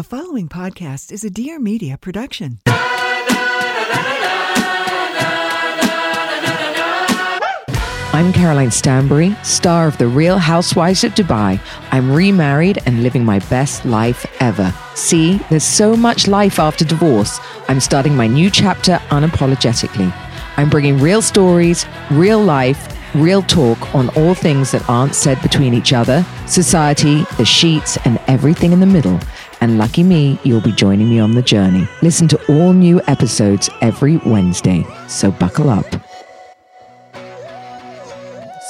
The following podcast is a Dear Media production. I'm Caroline Stanbury, star of The Real Housewives of Dubai. I'm remarried and living my best life ever. See, there's so much life after divorce. I'm starting my new chapter unapologetically. I'm bringing real stories, real life, real talk on all things that aren't said between each other, society, the sheets, and everything in the middle. And lucky me, you'll be joining me on the journey. Listen to all new episodes every Wednesday, so buckle up.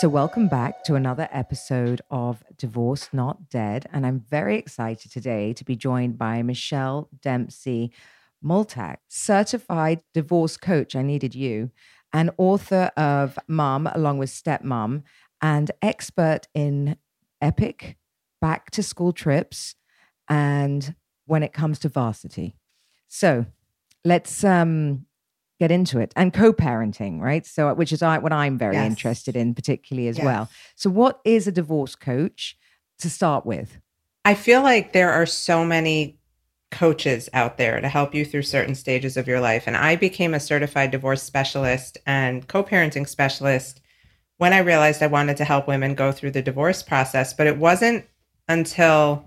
So, welcome back to another episode of Divorced Not Dead. And I'm very excited today to be joined by Michelle Dempsey Multack, certified divorce coach. I needed you, and author of Mom, along with Stepmom, and expert in epic back to school trips and when it comes to varsity. So, let's um get into it and co-parenting right so which is what i'm very Yes. interested in particularly as Yes. well so what is a divorce coach to start with I feel like there are so many coaches out there to help you through certain stages of your life. And I became a certified divorce specialist and co parenting specialist when I realized I wanted to help women go through the divorce process. But it wasn't until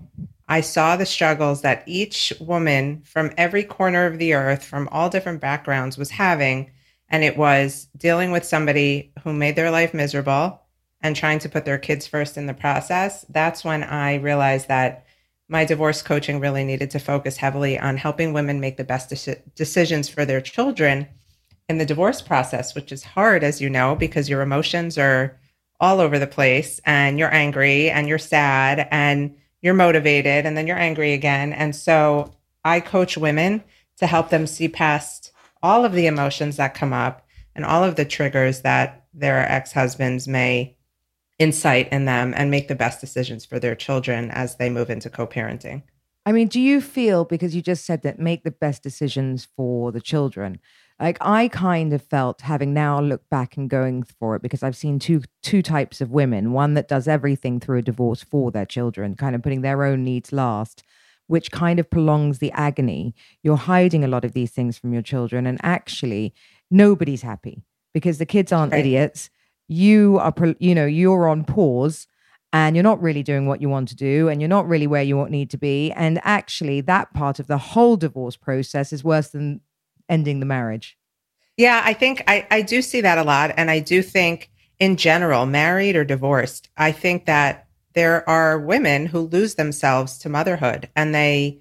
I saw the struggles that each woman from every corner of the earth, from all different backgrounds, was having. And it was dealing with somebody who made their life miserable and trying to put their kids first in the process. That's when I realized that my divorce coaching really needed to focus heavily on helping women make the best deci- decisions for their children in the divorce process, which is hard, as you know, because your emotions are all over the place and you're angry and you're sad and you're motivated and then you're angry again. And so I coach women to help them see past all of the emotions that come up and all of the triggers that their ex husbands may incite in them and make the best decisions for their children as they move into co parenting. I mean, do you feel because you just said that make the best decisions for the children? Like I kind of felt having now looked back and going for it because I've seen two two types of women. One that does everything through a divorce for their children, kind of putting their own needs last, which kind of prolongs the agony. You're hiding a lot of these things from your children, and actually nobody's happy because the kids aren't Right. idiots. You are, you know, you're on pause and you're not really doing what you want to do and you're not really where you want- need to be and actually that part of the whole divorce process is worse than ending the marriage Yeah, I think I, I do see that a lot. And I do think, in general, married or divorced, I think that there are women who lose themselves to motherhood and they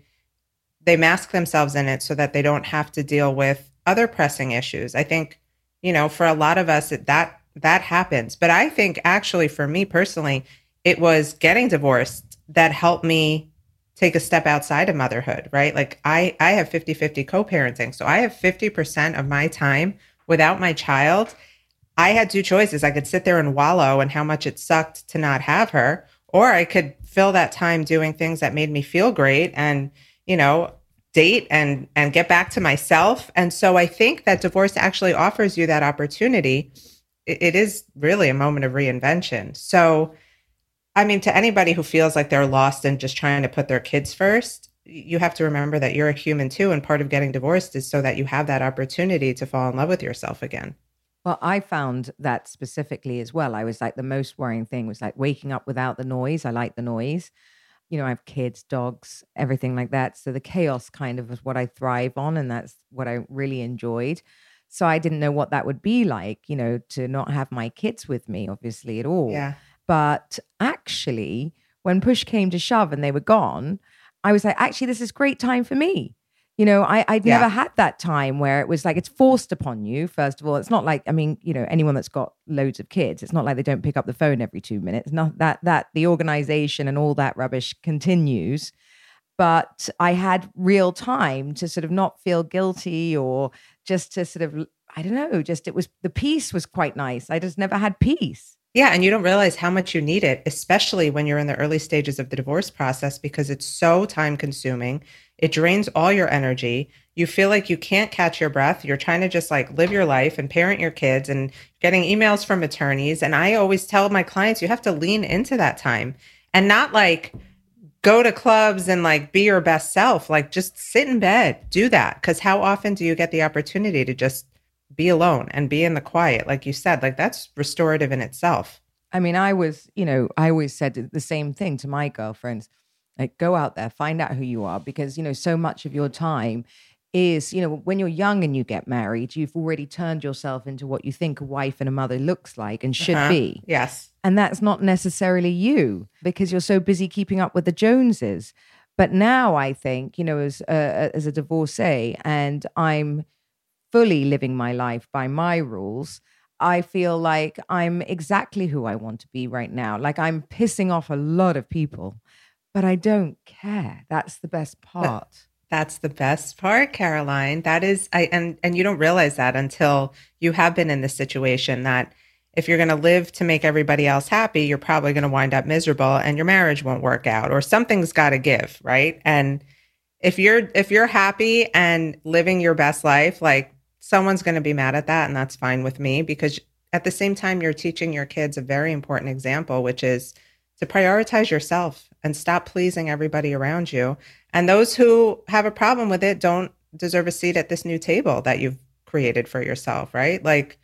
they mask themselves in it so that they don't have to deal with other pressing issues. I think, you know, for a lot of us it, that that happens. But I think actually for me personally, it was getting divorced that helped me take a step outside of motherhood, right? Like I I have 50-50 co-parenting. So I have 50% of my time without my child. I had two choices. I could sit there and wallow in how much it sucked to not have her, or I could fill that time doing things that made me feel great and, you know, date and and get back to myself. And so I think that divorce actually offers you that opportunity. It- it is really a moment of reinvention. So I mean, to anybody who feels like they're lost and just trying to put their kids first, you have to remember that you're a human too. And part of getting divorced is so that you have that opportunity to fall in love with yourself again. well i found that specifically as well i was like the most worrying thing was like waking up without the noise i like the noise you know, I have kids, dogs, everything like that. So the chaos kind of is what I thrive on. And that's what I really enjoyed. So I didn't know what that would be like, you know, to not have my kids with me, obviously, at all. Yeah. But actually, when push came to shove and they were gone, I was like, actually, this is great time for me. You know, I, I'd Yeah. never had that time where it was like it's forced upon you. First of all, it's not like I mean, you know, anyone that's got loads of kids, it's not like they don't pick up the phone every two minutes. Not that that the organization and all that rubbish continues. But I had real time to sort of not feel guilty or just to sort of I don't know, just it was the peace was quite nice. I just never had peace. Yeah, and you don't realize how much you need it, especially when you're in the early stages of the divorce process because it's so time consuming. It drains all your energy. You feel like you can't catch your breath. You're trying to just like live your life and parent your kids and getting emails from attorneys. And I always tell my clients you have to lean into that time and not like go to clubs and like be your best self. Like just sit in bed, do that. Cause how often do you get the opportunity to just be alone and be in the quiet? Like you said, like that's restorative in itself. I mean, I was, you know, I always said the same thing to my girlfriends like, go out there, find out who you are, because, you know, so much of your time is, you know, when you're young and you get married, you've already turned yourself into what you think a wife and a mother looks like and should Uh-huh. be. Yes. And that's not necessarily you because you're so busy keeping up with the Joneses. But now I think, you know, as a, as a divorcee, and I'm fully living my life by my rules. I feel like I'm exactly who I want to be right now. Like I'm pissing off a lot of people, but I don't care. That's the best part. That's the best part, Caroline. That is I and and you don't realize that until you have been in this situation that if you're going to live to make everybody else happy, you're probably going to wind up miserable and your marriage won't work out or something's got to give, right? And if you're if you're happy and living your best life, like someone's going to be mad at that and that's fine with me because at the same time you're teaching your kids a very important example which is to prioritize yourself and stop pleasing everybody around you. And those who have a problem with it don't deserve a seat at this new table that you've created for yourself, right? Like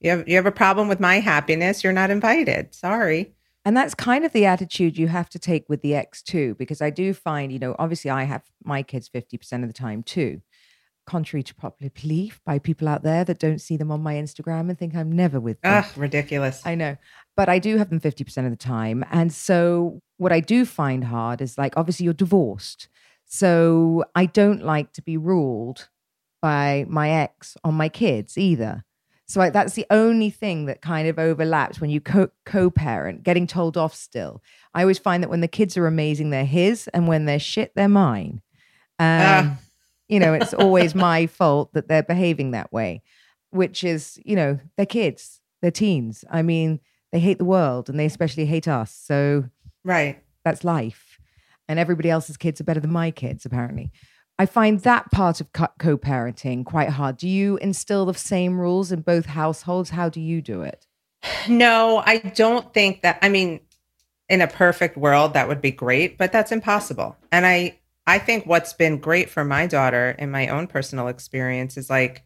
you have you have a problem with my happiness, you're not invited. Sorry. And that's kind of the attitude you have to take with the ex too, because I do find, you know, obviously I have my kids 50% of the time too. Contrary to popular belief by people out there that don't see them on my Instagram and think I'm never with them. Ugh, ridiculous. I know. But I do have them 50% of the time. And so what I do find hard is like, obviously, you're divorced. So I don't like to be ruled by my ex on my kids either. So like, that's the only thing that kind of overlaps when you co parent, getting told off still. I always find that when the kids are amazing, they're his, and when they're shit, they're mine. Um, Ah. You know, it's always my fault that they're behaving that way, which is, you know, they're kids, they're teens. I mean, they hate the world and they especially hate us. So right. that's life. And everybody else's kids are better than my kids, apparently. I find that part of co parenting quite hard. Do you instill the same rules in both households? How do you do it? No, I don't think that I mean in a perfect world that would be great, but that's impossible. And I I think what's been great for my daughter in my own personal experience is like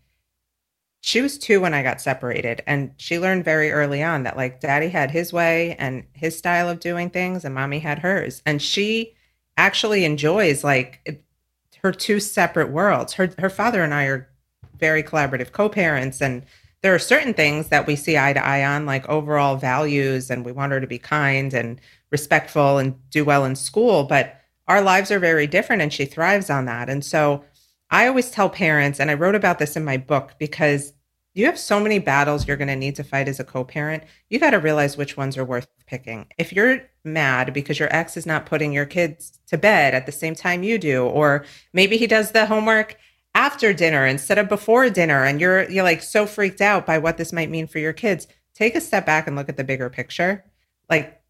she was 2 when I got separated and she learned very early on that like daddy had his way and his style of doing things and mommy had hers and she actually enjoys like her two separate worlds. Her her father and I are very collaborative co-parents and there are certain things that we see eye to eye on, like overall values, and we want her to be kind and respectful and do well in school. But our lives are very different, and she thrives on that. And so I always tell parents, and I wrote about this in my book because you have so many battles you're going to need to fight as a co parent. You got to realize which ones are worth picking. If you're mad because your ex is not putting your kids to bed at the same time you do, or maybe he does the homework after dinner instead of before dinner and you're you're like so freaked out by what this might mean for your kids take a step back and look at the bigger picture like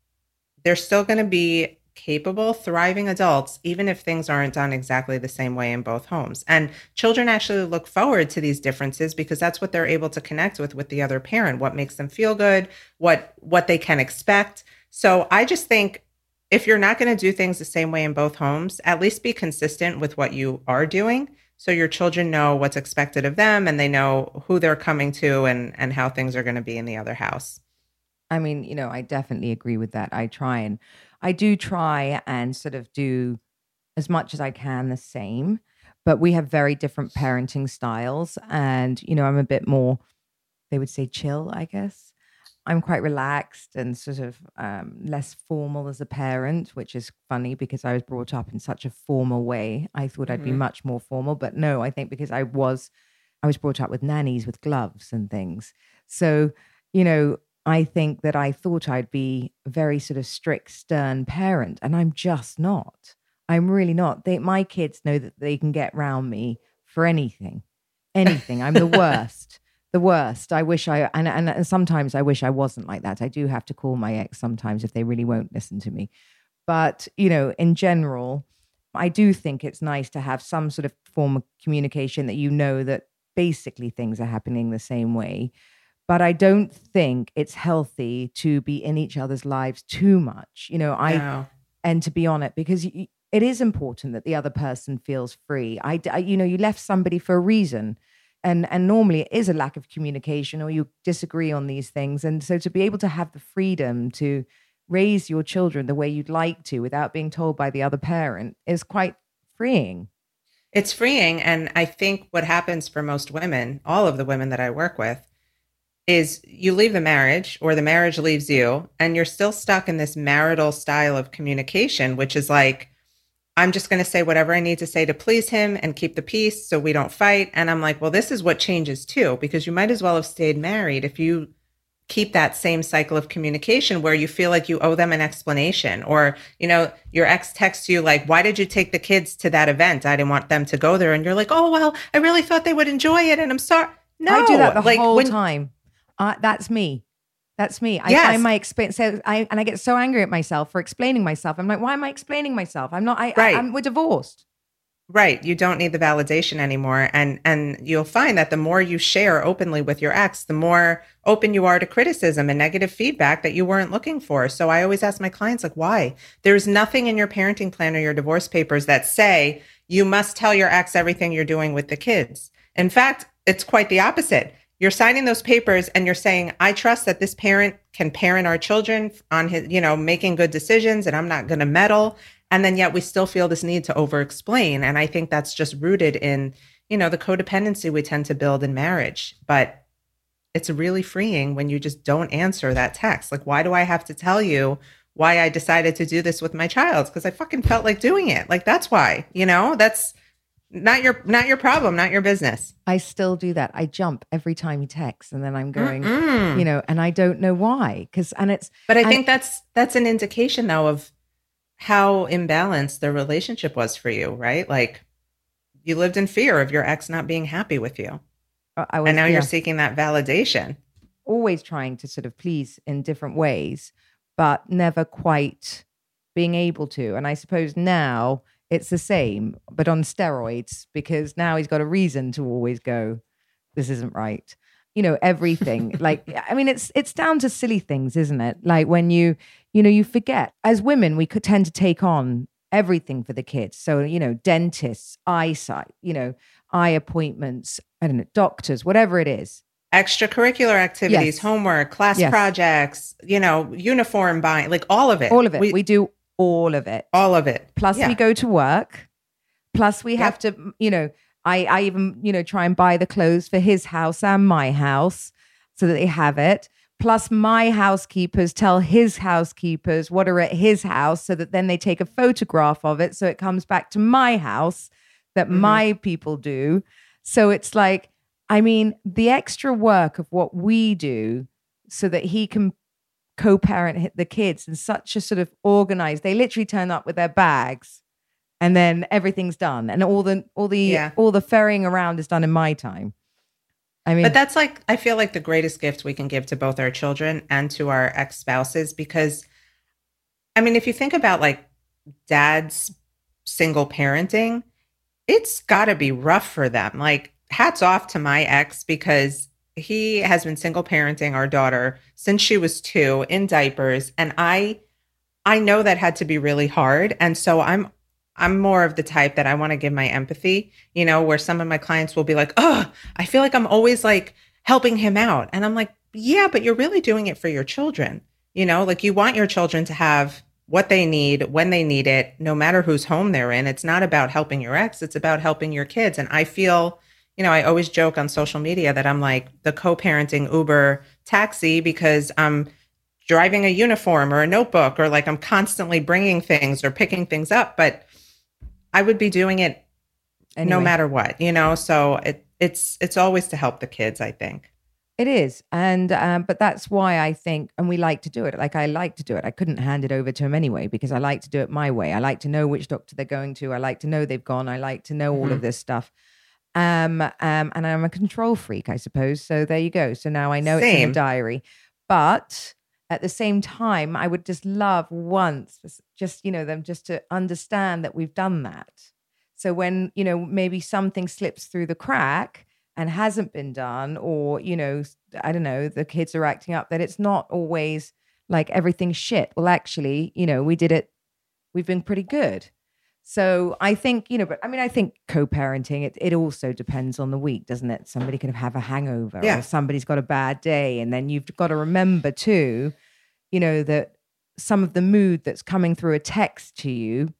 they're still going to be capable thriving adults even if things aren't done exactly the same way in both homes. And children actually look forward to these differences because that's what they're able to connect with with the other parent what makes them feel good what what they can expect. So i just think if you're not going to do things the same way in both homes at least be consistent with what you are doing so your children know what's expected of them and they know who they're coming to and and how things are going to be in the other house. I mean, you know, I definitely agree with that. I try and I do try and sort of do as much as I can the same, but we have very different parenting styles. And, you know, I'm a bit more, they would say chill, I guess. I'm quite relaxed and sort of um, less formal as a parent, which is funny because I was brought up in such a formal way. I thought I'd be Mhm. much more formal, but no, I think because I was, I was brought up with nannies with gloves and things. So, you know, I think that I thought I'd be a very sort of strict, stern parent, and I'm just not. I'm really not. They, my kids know that they can get round me for anything, anything. I'm the worst the worst. I wish I and, and and sometimes I wish I wasn't like that. I do have to call my ex sometimes if they really won't listen to me. But, you know, in general, I do think it's nice to have some sort of form of communication that you know that basically things are happening the same way. But I don't think it's healthy to be in each other's lives too much. You know, I No. and to be on it because it is important that the other person feels free. I, I- you know, you left somebody for a reason. And, and normally it is a lack of communication or you disagree on these things. And so to be able to have the freedom to raise your children the way you'd like to without being told by the other parent is quite freeing. It's freeing. And I think what happens for most women, all of the women that I work with, is you leave the marriage or the marriage leaves you, and you're still stuck in this marital style of communication, which is like, I'm just going to say whatever I need to say to please him and keep the peace so we don't fight. And I'm like, well, this is what changes too, because you might as well have stayed married if you keep that same cycle of communication where you feel like you owe them an explanation or you know your ex texts you like why did you take the kids to that event i didn't want them to go there and you're like oh well i really thought they would enjoy it and i'm sorry no I do that the like whole when- time. Uh, that's me. That's me. I Yes. find my experience, so I, and I get so angry at myself for explaining myself. I'm like, why am I explaining myself? I'm not. I, Right. I, am we're divorced. Right. You don't need the validation anymore. And and you'll find that the more you share openly with your ex, the more open you are to criticism and negative feedback that you weren't looking for. So I always ask my clients, like, why? There's nothing in your parenting plan or your divorce papers that say you must tell your ex everything you're doing with the kids. In fact, it's quite the opposite. You're signing those papers and you're saying, I trust that this parent can parent our children on his, you know, making good decisions and I'm not going to meddle. And then yet we still feel this need to over explain and i think that's just rooted in you know the codependency we tend to build in marriage. But it's really freeing when you just don't answer that text. Like why do i have to tell you why i decided to do this with my child? Because i fucking felt like doing it. Like that's why you know? That's not your not your problem not your business I still do that. I jump every time he texts, and then I'm going, Mm-mm. you know, and I don't know why. Because and it's but i and- think that's that's an indication though of how imbalanced the relationship was for you right like you lived in fear of your ex not being happy with you uh, I was and now yeah, you're seeking that validation. always trying to sort of please in different ways, but never quite being able to. And I suppose now it's the same, but on steroids, because now he's got a reason to always go, this isn't right. You know, everything. like, I mean, it's it's down to silly things, isn't it? Like when you, you know, you forget. As women, we could tend to take on everything for the kids. So, you know, dentists, eyesight, you know, eye appointments, I don't know, doctors, whatever it is. Extracurricular activities, Yes. homework, class Yes. projects, you know, uniform buying, like all of it. All of it. We, do all of it. all of it. Plus, Yeah. we go to work. Plus, we have to, you know, I, I even, you know, try and buy the clothes for his house and my house so that they have it. Plus, my housekeepers tell his housekeepers what are at his house so that then they take a photograph of it. So it comes back to my house that Mhm. my people do. So it's like, I mean, the extra work of what we do so that he can co-parent the kids in such a sort of organized they literally turn up with their bags and then everything's done and all the all the Yeah. all the ferrying around is done in my time i mean But that's like, I feel like the greatest gift we can give to both our children and to our ex spouses because, I mean, if you think about like dad's single parenting, it's got to be rough for them. Like, hats off to my ex because he has been single parenting our daughter since she was two in diapers. And I, I know that had to be really hard. And so I'm, I'm more of the type that I want to give my empathy, you know, where some of my clients will be like, oh, I feel like I'm always like helping him out. And I'm like, yeah, but you're really doing it for your children. You know, like you want your children to have what they need, when they need it, no matter whose home they're in. It's not about helping your ex, it's about helping your kids. And I feel, you know, I always joke on social media that I'm like the co parenting Uber taxi because I'm driving a uniform or a notebook or like I'm constantly bringing things or picking things up. But I would be doing it Anyway. no matter what, you know? So it, it's, it's always to help the kids, I think. It is. And, um, but that's why I think, and we like to do it. Like I like to do it. I couldn't hand it over to him anyway because I like to do it my way. I like to know which doctor they're going to. I like to know they've gone. I like to know all of Mhm. this stuff. Um, um, and I'm a control freak, I suppose. So there you go. So now I know it's in Same. a diary. But at the same time, I would just love once, just- just, you know, them just to understand that we've done that. So when, you know, maybe something slips through the crack, and hasn't been done or you know I don't know the kids are acting up that it's not always like everything's shit well actually you know we did it we've been pretty good so i think you know but i mean i think co-parenting it, it also depends on the week doesn't it somebody can have a hangover Yeah. or somebody's got a bad day and then you've got to remember too you know that some of the mood that's coming through a text to you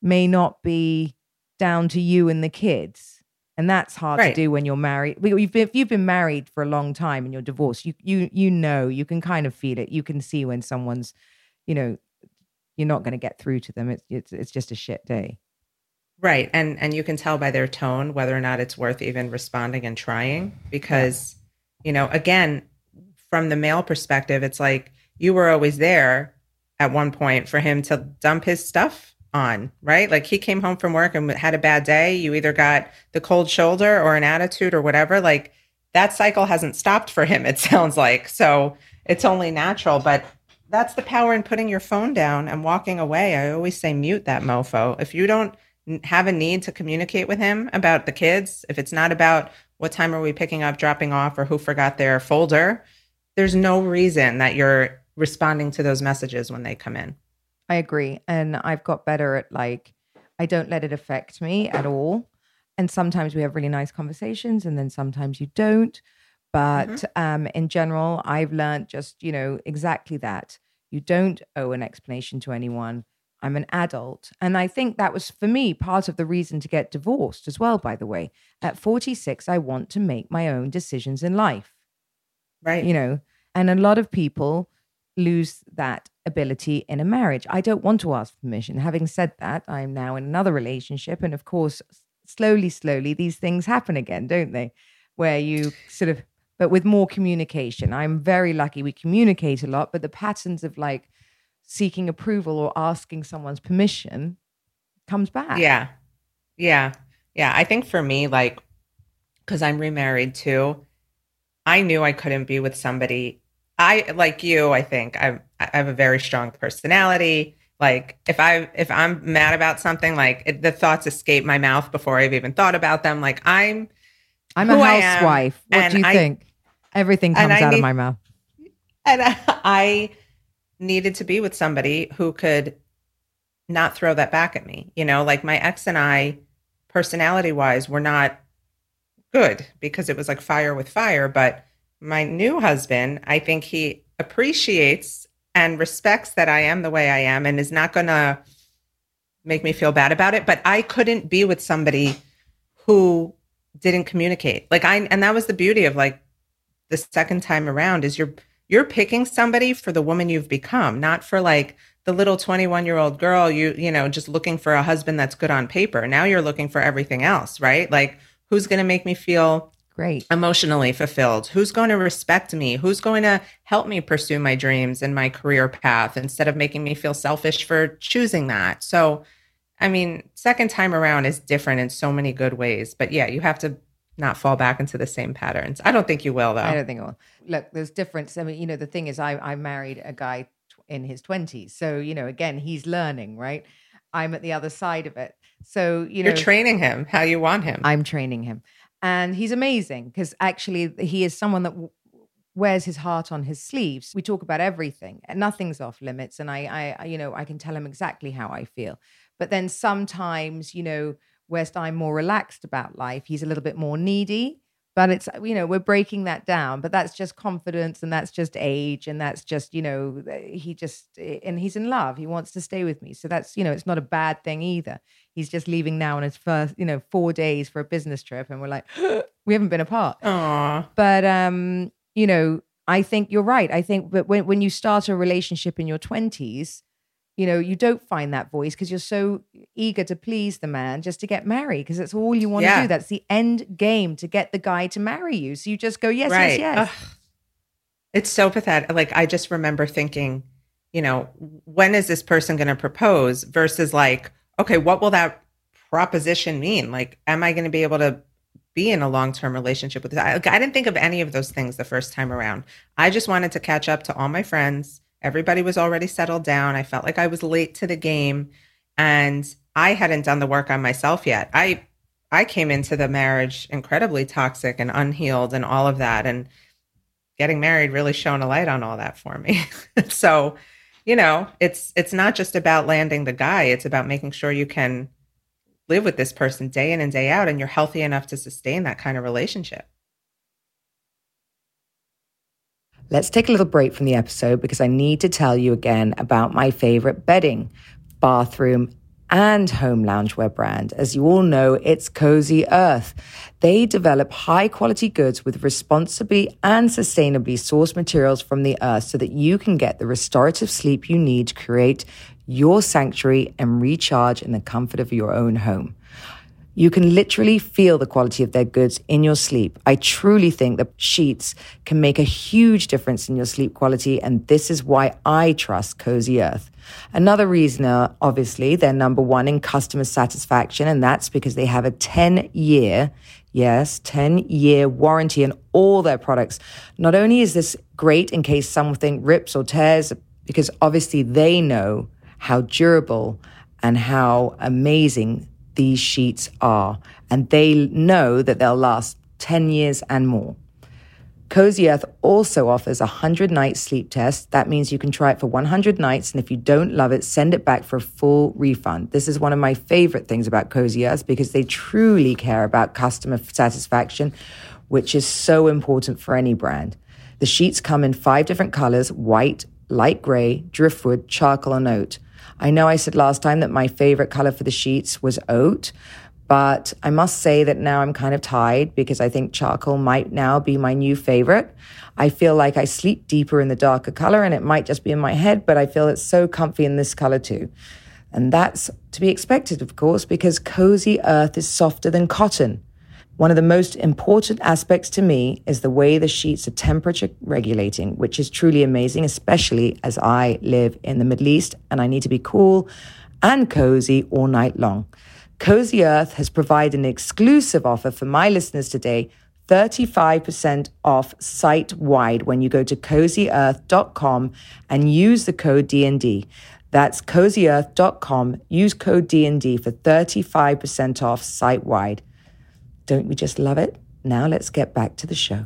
may not be down to you and the kids and that's hard Right. to do when you're married you've been, if you've been married for a long time and you're divorced you you you know you can kind of feel it you can see when someone's you know you're not going to get through to them it's, it's it's just a shit day Right. And and you can tell by their tone whether or not it's worth even responding and trying because you know, again, from the male perspective, it's like you were always there at one point for him to dump his stuff on, right? Like he came home from work and had a bad day, you either got the cold shoulder or an attitude or whatever, like that cycle hasn't stopped for him it sounds like. So it's only natural, but that's the power in putting your phone down and walking away. I always say mute that mofo. If you don't have a need to communicate with him about the kids, if it's not about what time are we picking up, dropping off, or who forgot their folder, there's no reason that you're responding to those messages when they come in. i agree and i've got better at like i don't let it affect me at all and sometimes we have really nice conversations and then sometimes you don't but um in general i've learned just you know exactly that you don't owe an explanation to anyone. I'm an adult. And i think that was for me part of the reason to get divorced as well by the way. At 46 i want to make my own decisions in life. Right. you know and a lot of people lose that ability in a marriage. I don't want to ask permission. Having said that i'm now in another relationship and of course slowly slowly these things happen again don't they? Where you sort of but with more communication i'm very lucky we communicate a lot but the patterns of like seeking approval or asking someone's permission comes back Yeah. Yeah. Yeah. I think for me, like, because I'm remarried too, I knew I couldn't be with somebody. I, like you, I think I, I have a very strong personality. Like if I if I'm mad about something, like it, the thoughts escape my mouth before I've even thought about them. Like I'm i'm a am, housewife what do you I- think everything comes I out of my mouth and I needed to be with somebody who could not throw that back at me. You know, like my ex and I, personality wise, were not good because it was like fire with fire. But my new husband, I think he appreciates and respects that I am the way I am and is not going to make me feel bad about it. But I couldn't be with somebody who didn't communicate. Like I, and that was the beauty of like the second time around is you're you're picking somebody for the woman you've become, not for like the little 21 year old girl you you know just looking for a husband that's good on paper. Now you're looking for everything else, right? Like who's going to make me feel great emotionally fulfilled? Who's going to respect me? Who's going to help me pursue my dreams and my career path instead of making me feel selfish for choosing that? So, I mean, second time around is different in so many good ways. But yeah, you have to not fall back into the same patterns. I don't think you will, though. I don't think it will. Look, there's difference. I mean, you know, the thing is, I I married a guy in his twenties, so you know, again, he's learning, right? I'm at the other side of it, so you know, You're training him how you want him. I'm training him, and he's amazing because actually, he is someone that. W- wears his heart on his sleeves we talk about everything and nothing's off limits and I, I you know i can tell him exactly how i feel but then sometimes you know whilst i'm more relaxed about life he's a little bit more needy. But it's you know we're breaking that down but that's just confidence and that's just age and that's just you know he just and he's in love. He wants to stay with me. So that's you know it's not a bad thing either. He's just leaving now on his first you know four days for a business trip and we're like we haven't been apart. Aww. but um you know i think you're right. I think but when, when you start a relationship in your 20s you know you don't find that voice because you're so eager to please the man just to get married because that's all you want to Yeah. do that's the end game to get the guy to marry you so you just go yes right. yes yes Ugh. It's so pathetic. Like I just remember thinking, you know, when is this person going to propose versus like, okay, what will that proposition mean? Like, am I going to be able to be in a long-term relationship with this? I, like, I didn't think of any of those things the first time around. I just wanted to catch up to all my friends. Everybody was already settled down. I felt like I was late to the game and I hadn't done the work on myself yet. I I came into the marriage incredibly toxic and unhealed and all of that and getting married really shone a light on all that for me. so, you know, it's it's not just about landing the guy, it's about making sure you can live with this person day in and day out and you're healthy enough to sustain that kind of relationship. Let's take a little break from the episode because I need to tell you again about my favorite bedding, bathroom, and home loungewear brand. As you all know, it's Cozy Earth. They develop high quality goods with responsibly and sustainably sourced materials from the earth so that you can get the restorative sleep you need to create your sanctuary and recharge in the comfort of your own home. You can literally feel the quality of their goods in your sleep. I truly think that sheets can make a huge difference in your sleep quality, and this is why I trust Cozy Earth. Another reason, uh, obviously, they're number one in customer satisfaction, and that's because they have a 10 year, yes, 10 year warranty on all their products. Not only is this great in case something rips or tears, because obviously they know how durable and how amazing these sheets are, and they know that they'll last 10 years and more. Cozy Earth also offers a 100 night sleep test. That means you can try it for 100 nights, and if you don't love it, send it back for a full refund. This is one of my favorite things about Cozy Earth because they truly care about customer satisfaction, which is so important for any brand. The sheets come in five different colors white, light gray, driftwood, charcoal, and oat. I know I said last time that my favorite color for the sheets was oat, but I must say that now I'm kind of tied because I think charcoal might now be my new favorite. I feel like I sleep deeper in the darker color and it might just be in my head, but I feel it's so comfy in this color too. And that's to be expected, of course, because cozy earth is softer than cotton. One of the most important aspects to me is the way the sheets are temperature regulating, which is truly amazing, especially as I live in the Middle East and I need to be cool and cozy all night long. Cozy Earth has provided an exclusive offer for my listeners today 35% off site wide when you go to cozyearth.com and use the code DND. That's cozyearth.com. Use code DND for 35% off site wide. Don't we just love it? Now let's get back to the show.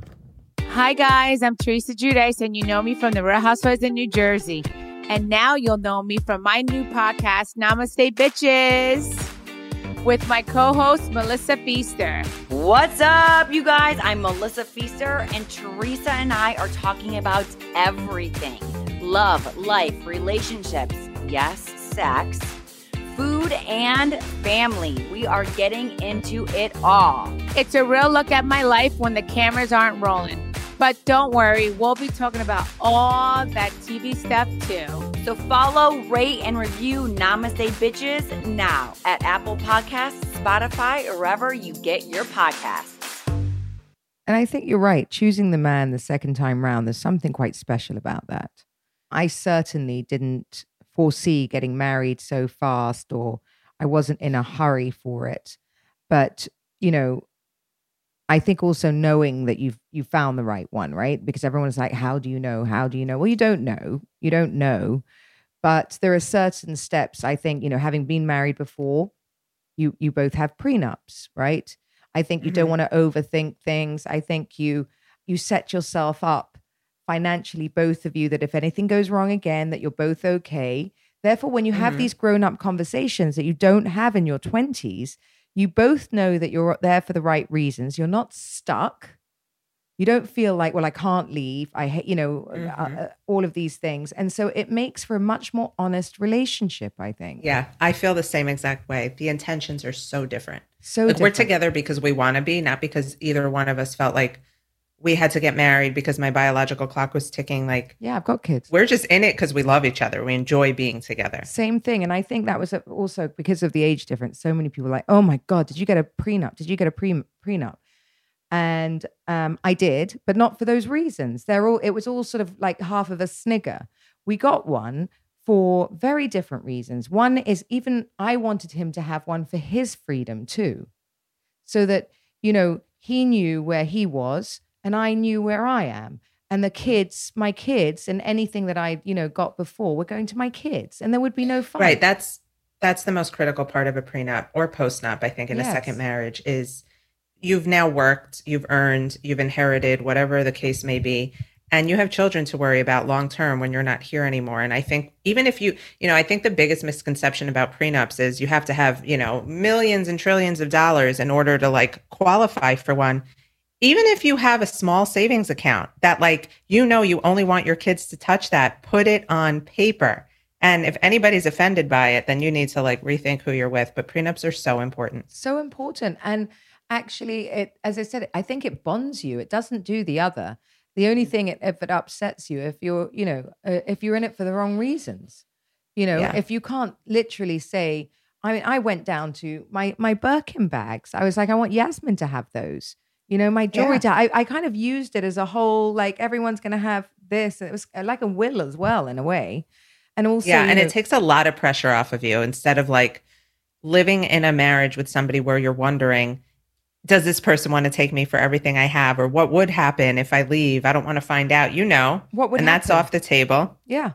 Hi, guys. I'm Teresa Giudice, and you know me from the Real Housewives in New Jersey. And now you'll know me from my new podcast, Namaste Bitches, with my co host, Melissa Pfeister. What's up, you guys? I'm Melissa Pfeister, and Teresa and I are talking about everything love, life, relationships, yes, sex, food, and family. We are getting into it all. It's a real look at my life when the cameras aren't rolling. But don't worry, we'll be talking about all that TV stuff too. So follow, rate, and review Namaste Bitches now at Apple Podcasts, Spotify, or wherever you get your podcasts. And I think you're right. Choosing the man the second time round, there's something quite special about that. I certainly didn't foresee getting married so fast, or I wasn't in a hurry for it. But, you know, I think also knowing that you've you found the right one, right? Because everyone's like, "How do you know? How do you know?" Well, you don't know. You don't know. But there are certain steps. I think you know, having been married before, you you both have prenups, right? I think you don't mm-hmm. want to overthink things. I think you you set yourself up financially, both of you, that if anything goes wrong again, that you're both okay. Therefore, when you have Mhm. these grown up conversations that you don't have in your 20s, you both know that you're there for the right reasons. You're not stuck. You don't feel like, well, I can't leave. I hate, you know, uh, Mhm. uh, all of these things. And so it makes for a much more honest relationship, I think. Yeah, I feel the same exact way. The intentions are so different. So like we're together because we want to be, not because either one of us felt like we had to get married because my biological clock was ticking. Like Yeah, I've got kids. we're just in it because we love each other. We enjoy being together. Same thing. And I think that was also because of the age difference. So many people were like, oh my God, did you get a prenup? Did you get a pre- prenup? And um, I did, but not for those reasons. They're all, it was all sort of like half of a snigger. We got one for very different reasons. One is even I wanted him to have one for his freedom too, so that, you know, he knew where he was and I knew where I am. And the mm. kids, my kids, and anything that I, you know, got before were going to my kids, and there would be no fight. Right. That's that's the most critical part of a prenup or postnup, I think, in Yes. a second marriage is you've now worked, you've earned, you've inherited, whatever the case may be, and you have children to worry about long term when you're not here anymore. And I think even if you, you know, I think the biggest misconception about prenups is you have to have, you know, millions and trillions of dollars in order to like qualify for one. Even if you have a small savings account that like you know you only want your kids to touch that, put it on paper. And if anybody's offended by it, then you need to like rethink who you're with. But prenups are so important. so important and actually it as i said i think it bonds you it doesn't do the other the only thing it, if it upsets you if you're you know uh, if you're in it for the wrong reasons you know Yeah. if you can't literally say i mean i went down to my my birkin bags i was like i want yasmin to have those you know my jewelry Yeah. to, I, I kind of used it as a whole like everyone's gonna have this it was uh, like a will as well in a way and also yeah. And know- it takes a lot of pressure off of you instead of like living in a marriage with somebody where you're wondering, does this person want to take me for everything I have? Or what would happen if I leave? I don't want to find out. You know, what would and that's off the table. Yeah.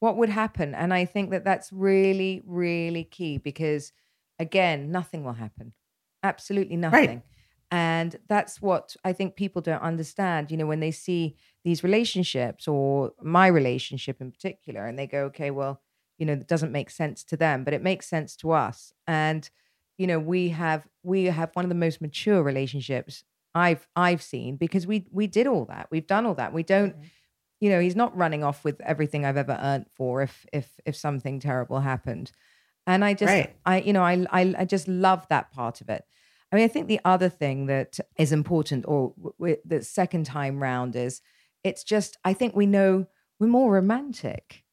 What would happen? And I think that that's really, really key because, again, nothing will happen. Absolutely nothing. And that's what I think people don't understand. You know, when they see these relationships or my relationship in particular, and they go, okay, well, you know, it doesn't make sense to them, but it makes sense to us. And, you know, we have we have one of the most mature relationships I've I've seen because we we did all that. We've done all that. We don't mm-hmm. you know he's not running off with everything i've ever earned for if if if something terrible happened and i just Right. i you know I, I i just love that part of it i mean i think the other thing that is important or w- w- the second time round is it's just i think we know we're more romantic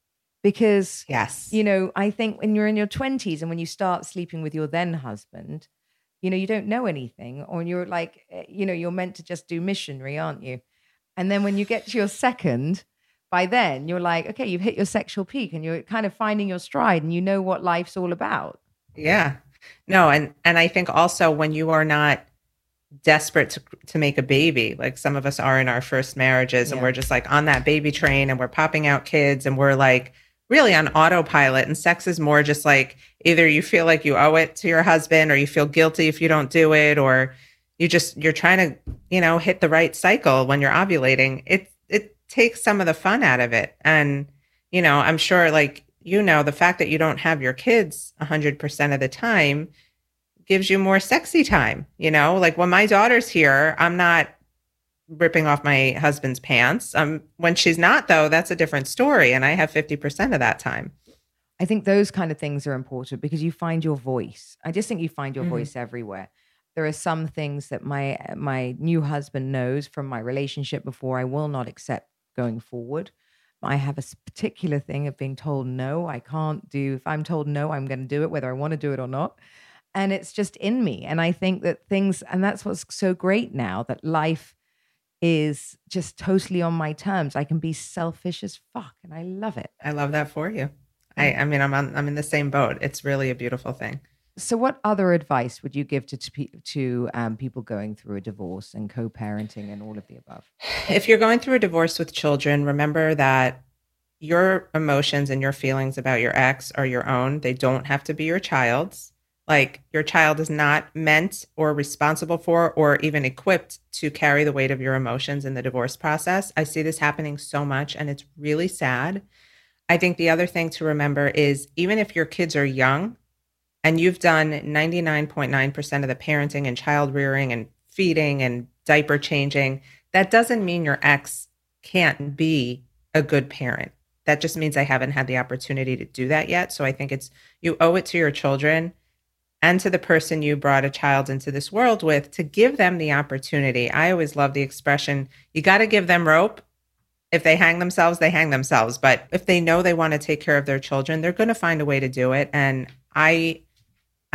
because Yes. you know i think when you're in your 20s and when you start sleeping with your then husband you know you don't know anything or you're like eh, you know you're meant to just do missionary aren't you and then when you get to your second by then you're like okay you've hit your sexual peak and you're kind of finding your stride and you know what life's all about Yeah. No, and and I think also when you are not desperate to to make a baby, like some of us are in our first marriages and we're just like on that baby train and we're popping out kids and we're like really on autopilot and sex is more just like either you feel like you owe it to your husband or you feel guilty if you don't do it or you just you're trying to, you know, hit the right cycle when you're ovulating. It it takes some of the fun out of it. And you know, I'm sure like you know, the fact that you don't have your kids 100% of the time gives you more sexy time. You know, like when my daughter's here, I'm not ripping off my husband's pants. Um, when she's not, though, that's a different story. And I have 50% of that time. i think those kind of things are important because you find your voice i just think you find your Mhm. voice everywhere there are some things that my my new husband knows from my relationship before i will not accept going forward I have a particular thing of being told no. I can't do, if I'm told no, I'm going to do it, whether I want to do it or not. And it's just in me. And I think that things, and that's what's so great now that life is just totally on my terms. I can be selfish as fuck and I love it. I love that for you. I, I mean, I'm on, I'm in the same boat. It's really a beautiful thing. So, what other advice would you give to to, um, people going through a divorce and co-parenting and all of the above? If you're going through a divorce with children, remember that your emotions and your feelings about your ex are your own. They don't have to be your child's. Like your child is not meant or responsible for or even equipped to carry the weight of your emotions in the divorce process. I see this happening so much and it's really sad. I think the other thing to remember is even if your kids are young and you've done 99.9% of the parenting and child rearing and feeding and diaper changing, that doesn't mean your ex can't be a good parent. That just means I haven't had the opportunity to do that yet. So I think it's you owe it to your children and to the person you brought a child into this world with to give them the opportunity. I always love the expression you got to give them rope. If they hang themselves, they hang themselves. But if they know they want to take care of their children, they're going to find a way to do it. And I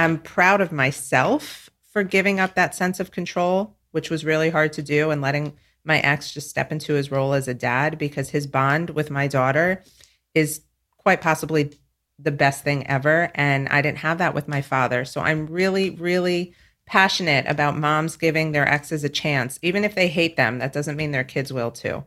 am proud of myself for giving up that sense of control, which was really hard to do, and letting my ex just step into his role as a dad because his bond with my daughter is quite possibly the best thing ever. And I didn't have that with my father. So I'm really, really passionate about moms giving their exes a chance. Even if they hate them, that doesn't mean their kids will too.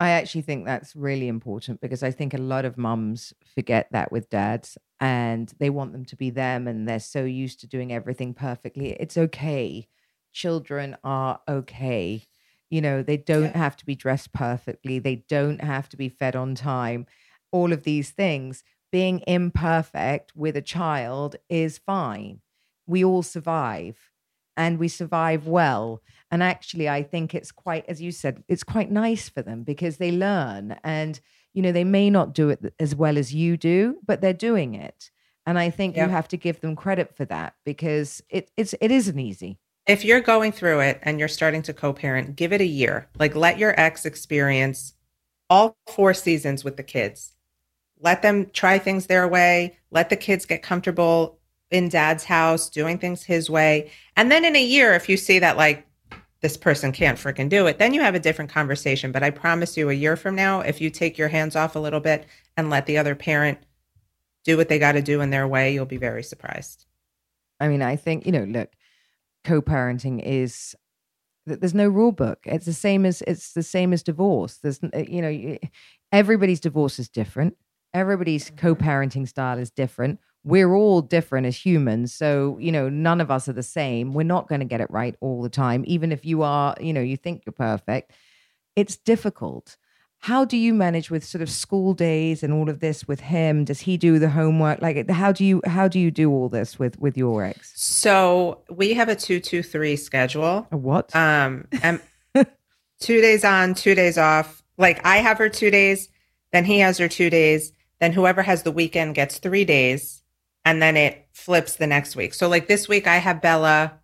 I actually think that's really important because I think a lot of mums forget that with dads and they want them to be them and they're so used to doing everything perfectly. It's okay. Children are okay. You know, they don't yeah. have to be dressed perfectly, they don't have to be fed on time, all of these things being imperfect with a child is fine. We all survive and we survive well. And actually, I think it's quite, as you said, it's quite nice for them because they learn and, you know, they may not do it as well as you do, but they're doing it. And I think you have to give them credit for that because it, it's, it isn't easy. If you're going through it and you're starting to co parent, give it a year. Like let your ex experience all four seasons with the kids let them try things their way, let the kids get comfortable in dad's house, doing things his way. And then in a year, if you see that like this person can't freaking do it, then you have a different conversation. But I promise you, a year from now, if you take your hands off a little bit and let the other parent do what they got to do in their way, you'll be very surprised. I mean, I think, you know, look, co parenting is there's no rule book it's the same as it's the same as divorce there's you know everybody's divorce is different everybody's mm-hmm. co-parenting style is different we're all different as humans so you know none of us are the same. We're not going to get it right all the time even if you are you know you think you're perfect. It's difficult. How do you manage with sort of school days and all of this with him? Does he do the homework? Like how do you how do you do all this with with your ex? So we have a two two three schedule. A what? Um and two days on two days off. Like i have her two days then he has her two days then whoever has the weekend gets three days and then it flips the next week. So like this week I have Bella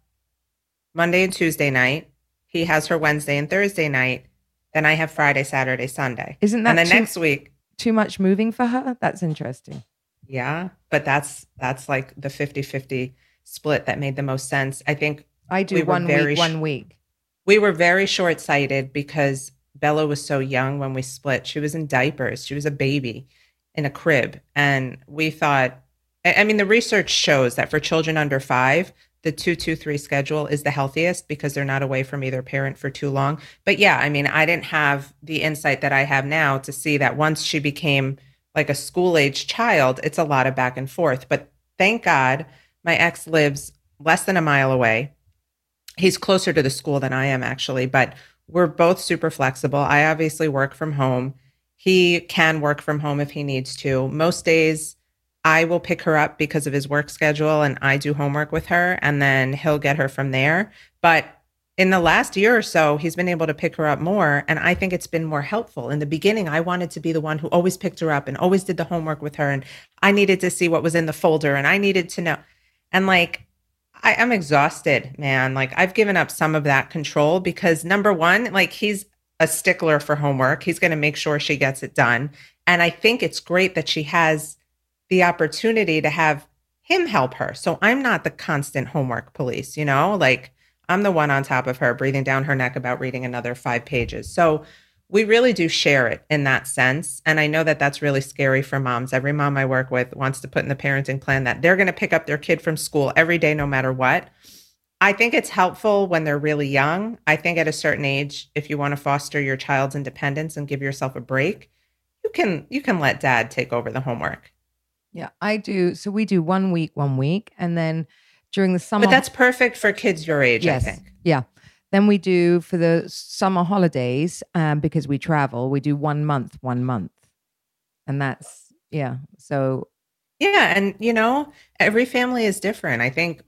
Monday and Tuesday night. He has her Wednesday and Thursday night. Then I have Friday, Saturday, Sunday. Isn't that and then too, next week too much moving for her? That's interesting. Yeah, but that's that's like the 50-50 split that made the most sense. I think I do we one week, one week. We were very short-sighted because Bella was so young when we split. She was in diapers. She was a baby in a crib. And we thought, I mean, the research shows that for children under five, the 223 schedule is the healthiest because they're not away from either parent for too long. But yeah, I mean, I didn't have the insight that I have now to see that once she became like a school age child, it's a lot of back and forth. But thank God my ex lives less than a mile away. He's closer to the school than I am, actually, but we're both super flexible. I obviously work from home. He can work from home if he needs to. Most days, I will pick her up because of his work schedule and I do homework with her, and then he'll get her from there. But in the last year or so, he's been able to pick her up more. And I think it's been more helpful. In the beginning, I wanted to be the one who always picked her up and always did the homework with her. And I needed to see what was in the folder and I needed to know. And like, I, am exhausted, man. Like, I've given up some of that control because number one, like, he's a stickler for homework. He's going to make sure she gets it done. And I think it's great that she has the opportunity to have him help her. So I'm not the constant homework police, you know, like I'm the one on top of her, breathing down her neck about reading another five pages. So we really do share it in that sense. And I know that that's really scary for moms. Every mom I work with wants to put in the parenting plan that they're going to pick up their kid from school every day, no matter what. I think it's helpful when they're really young. I think at a certain age, if you want to foster your child's independence and give yourself a break, you can you can let dad take over the homework. Yeah, I do. So we do one week, one week, and then during the summer. But that's perfect for kids your age, yes. I think. Yeah. Then we do for the summer holidays, um, because we travel, we do one month, one month. And that's yeah. So yeah, and you know, every family is different. I think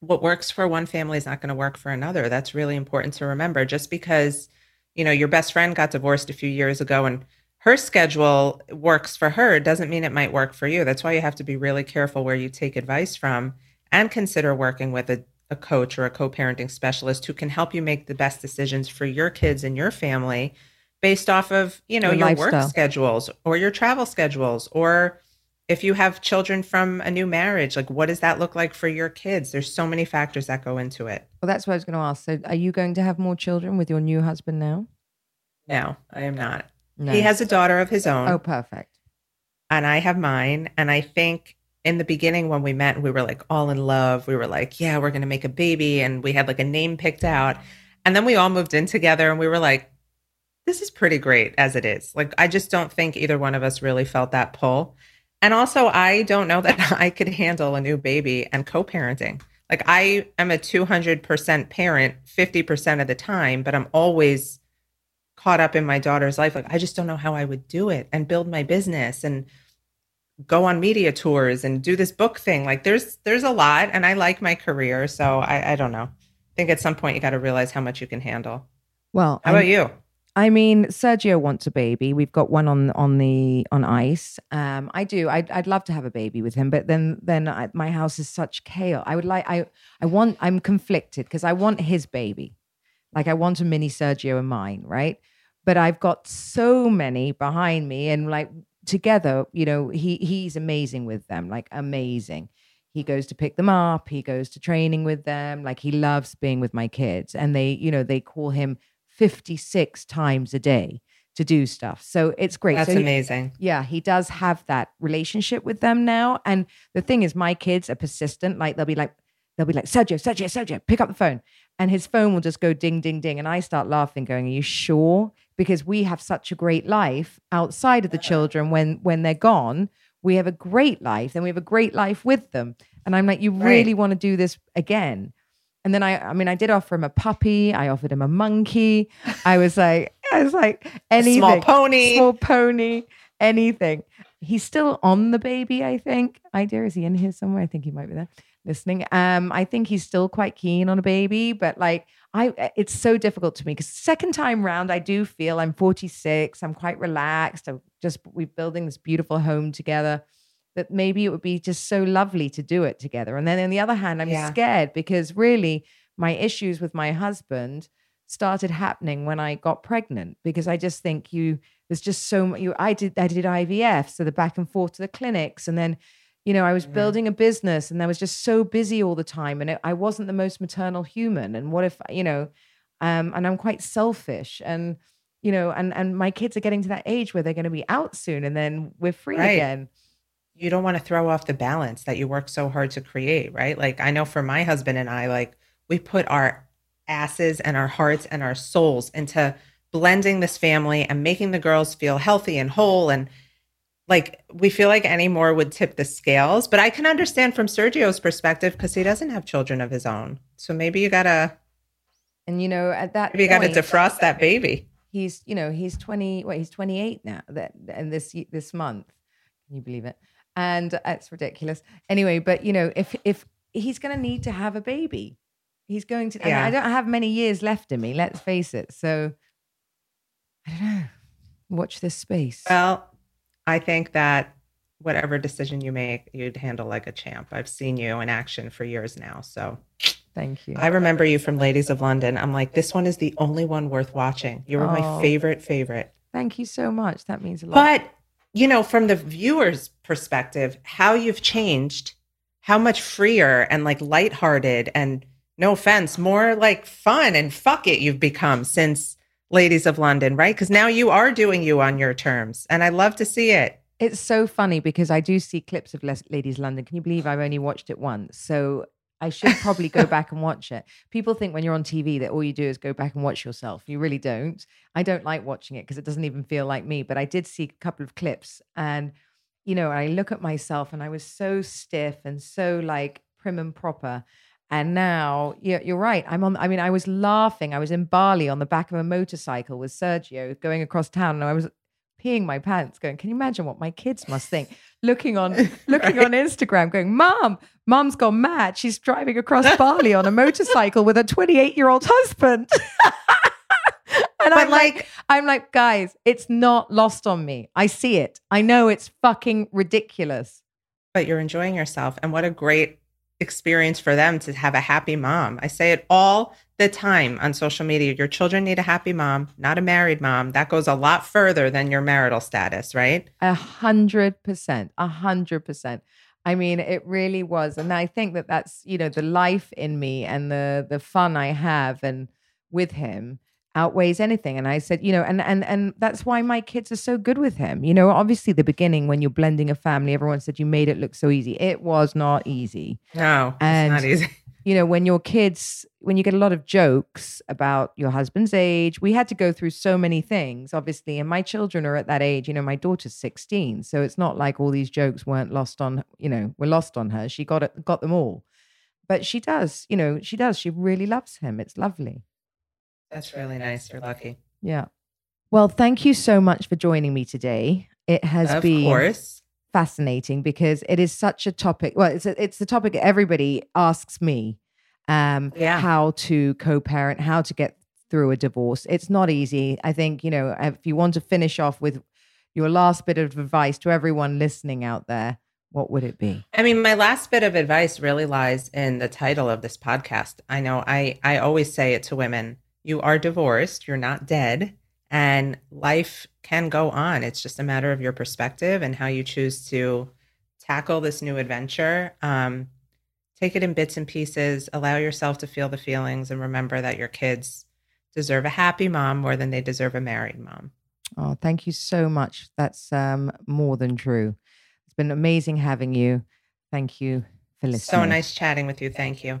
what works for one family is not going to work for another. That's really important to remember. Just because you know, your best friend got divorced a few years ago and her schedule works for her doesn't mean it might work for you. That's why you have to be really careful where you take advice from and consider working with a, a coach or a co parenting specialist who can help you make the best decisions for your kids and your family based off of, you know, your, your work schedules or your travel schedules or if you have children from a new marriage, like what does that look like for your kids? There's so many factors that go into it. Well, that's what I was going to ask. So, are you going to have more children with your new husband now? No, I am not. No. He has a daughter of his own. Oh, perfect. And I have mine. And I think in the beginning when we met, we were like all in love. We were like, yeah, we're going to make a baby. And we had like a name picked out. And then we all moved in together and we were like, this is pretty great as it is. Like, I just don't think either one of us really felt that pull. And also, I don't know that I could handle a new baby and co parenting. Like, I am a 200% parent 50% of the time, but I'm always caught up in my daughter's life. Like, I just don't know how I would do it and build my business and go on media tours and do this book thing. Like, there's, there's a lot, and I like my career. So I, I don't know. I think at some point you got to realize how much you can handle. Well, how I'm, about you? I mean, Sergio wants a baby. We've got one on on the on ice. Um, I do. I'd, I'd love to have a baby with him, but then then I, my house is such chaos. I would like. I I want. I'm conflicted because I want his baby, like I want a mini Sergio and mine, right? But I've got so many behind me, and like together, you know, he he's amazing with them, like amazing. He goes to pick them up. He goes to training with them. Like he loves being with my kids, and they, you know, they call him 56 times a day to do stuff. So it's great. That's so amazing. yeah, he does have that relationship with them now. And the thing is, my kids are persistent. Like they'll be like, they'll be like, Sergio, Sergio, Sergio, pick up the phone. And his phone will just go ding, ding, ding. And I start laughing, going, Are you sure? Because we have such a great life outside of the children when when they're gone. We have a great life, then we have a great life with them. And I'm like, you really right. want to do this again? And then I, I mean, I did offer him a puppy. I offered him a monkey. I was like, I was like, anything. Small pony. Small pony, anything. He's still on the baby, I think. Idea, is he in here somewhere? I think he might be there listening. Um, I think he's still quite keen on a baby, but like I it's so difficult to me because second time round I do feel I'm 46, I'm quite relaxed. I'm just we're building this beautiful home together that maybe it would be just so lovely to do it together. And then on the other hand, I'm yeah. scared because really my issues with my husband started happening when I got pregnant because I just think you there's just so much you I did I did IVF so the back and forth to the clinics and then you know I was building a business and I was just so busy all the time and it, I wasn't the most maternal human and what if you know um and I'm quite selfish and you know and and my kids are getting to that age where they're going to be out soon and then we're free right. again you don't want to throw off the balance that you work so hard to create, right? Like I know for my husband and I, like we put our asses and our hearts and our souls into blending this family and making the girls feel healthy and whole and like we feel like any more would tip the scales but i can understand from sergio's perspective because he doesn't have children of his own so maybe you gotta and you know at that maybe you gotta uh, defrost that baby he's you know he's 20 what he's 28 now that and this this month can you believe it and uh, it's ridiculous. Anyway, but you know, if if he's to need to have a baby, he's going to. Yeah. I don't have many years left in me. Let's face it. So I don't know. Watch this space. Well, I think that whatever decision you make, you'd handle like a champ. I've seen you in action for years now. So thank you. I remember you from Ladies of London. I'm like, this one is the only one worth watching. You were oh, my favorite, favorite. Thank you so much. That means a lot. But you know, from the viewer's perspective, how you've changed, how much freer and like lighthearted and no offense, more like fun and fuck it you've become since Ladies of London, right? Because now you are doing you on your terms. And I love to see it. It's so funny because I do see clips of Ladies London. Can you believe I've only watched it once? So I should probably go back and watch it. People think when you're on TV that all you do is go back and watch yourself. You really don't. I don't like watching it because it doesn't even feel like me. But I did see a couple of clips and, you know, I look at myself and I was so stiff and so like prim and proper. And now you're, you're right. I'm on, I mean, I was laughing. I was in Bali on the back of a motorcycle with Sergio going across town and I was peeing my pants going, can you imagine what my kids must think? looking on looking right. on Instagram, going, Mom, Mom's gone mad. She's driving across Bali on a motorcycle with a 28 year old husband. And But I'm like, like- I'm like, guys, it's not lost on me. I see it. I know it's fucking ridiculous. but you're enjoying yourself. And what a great experience for them to have a happy mom. I say it all the time on social media. Your children need a happy mom, not a married mom. That goes a lot further than your marital status, right? A hundred percent, a hundred percent. I mean, it really was, and I think that that's you know the life in me and the the fun I have and with him outweighs anything. And I said, you know, and and and that's why my kids are so good with him. You know, obviously the beginning when you're blending a family, everyone said you made it look so easy. It was not easy. No, And- it's not easy. you know, when your kids, when you get a lot of jokes about your husband's age, we had to go through so many things, obviously. And my children are at that age, you know, my daughter's 16. So it's not like all these jokes weren't lost on, you know, were lost on her. She got it, got them all. But she does, you know, she does. She really loves him. It's lovely. That's really nice. You're lucky. Yeah. Well, thank you so much for joining me today. It has Of been course. fascinating because it is such a topic. Well, it's a, it's the topic everybody asks me. Um, Yeah. how to co-parent, how to get through a divorce. It's not easy. I think you know if you want to finish off with your last bit of advice to everyone listening out there, what would it be? I mean, my last bit of advice really lies in the title of this podcast. I know I, I always say it to women you are divorced, you're not dead, and life can go on. It's just a matter of your perspective and how you choose to tackle this new adventure. Um, take it in bits and pieces, allow yourself to feel the feelings, and remember that your kids deserve a happy mom more than they deserve a married mom. Oh, thank you so much. That's um, more than true. It's been amazing having you. Thank you for listening. So nice chatting with you. Thank you.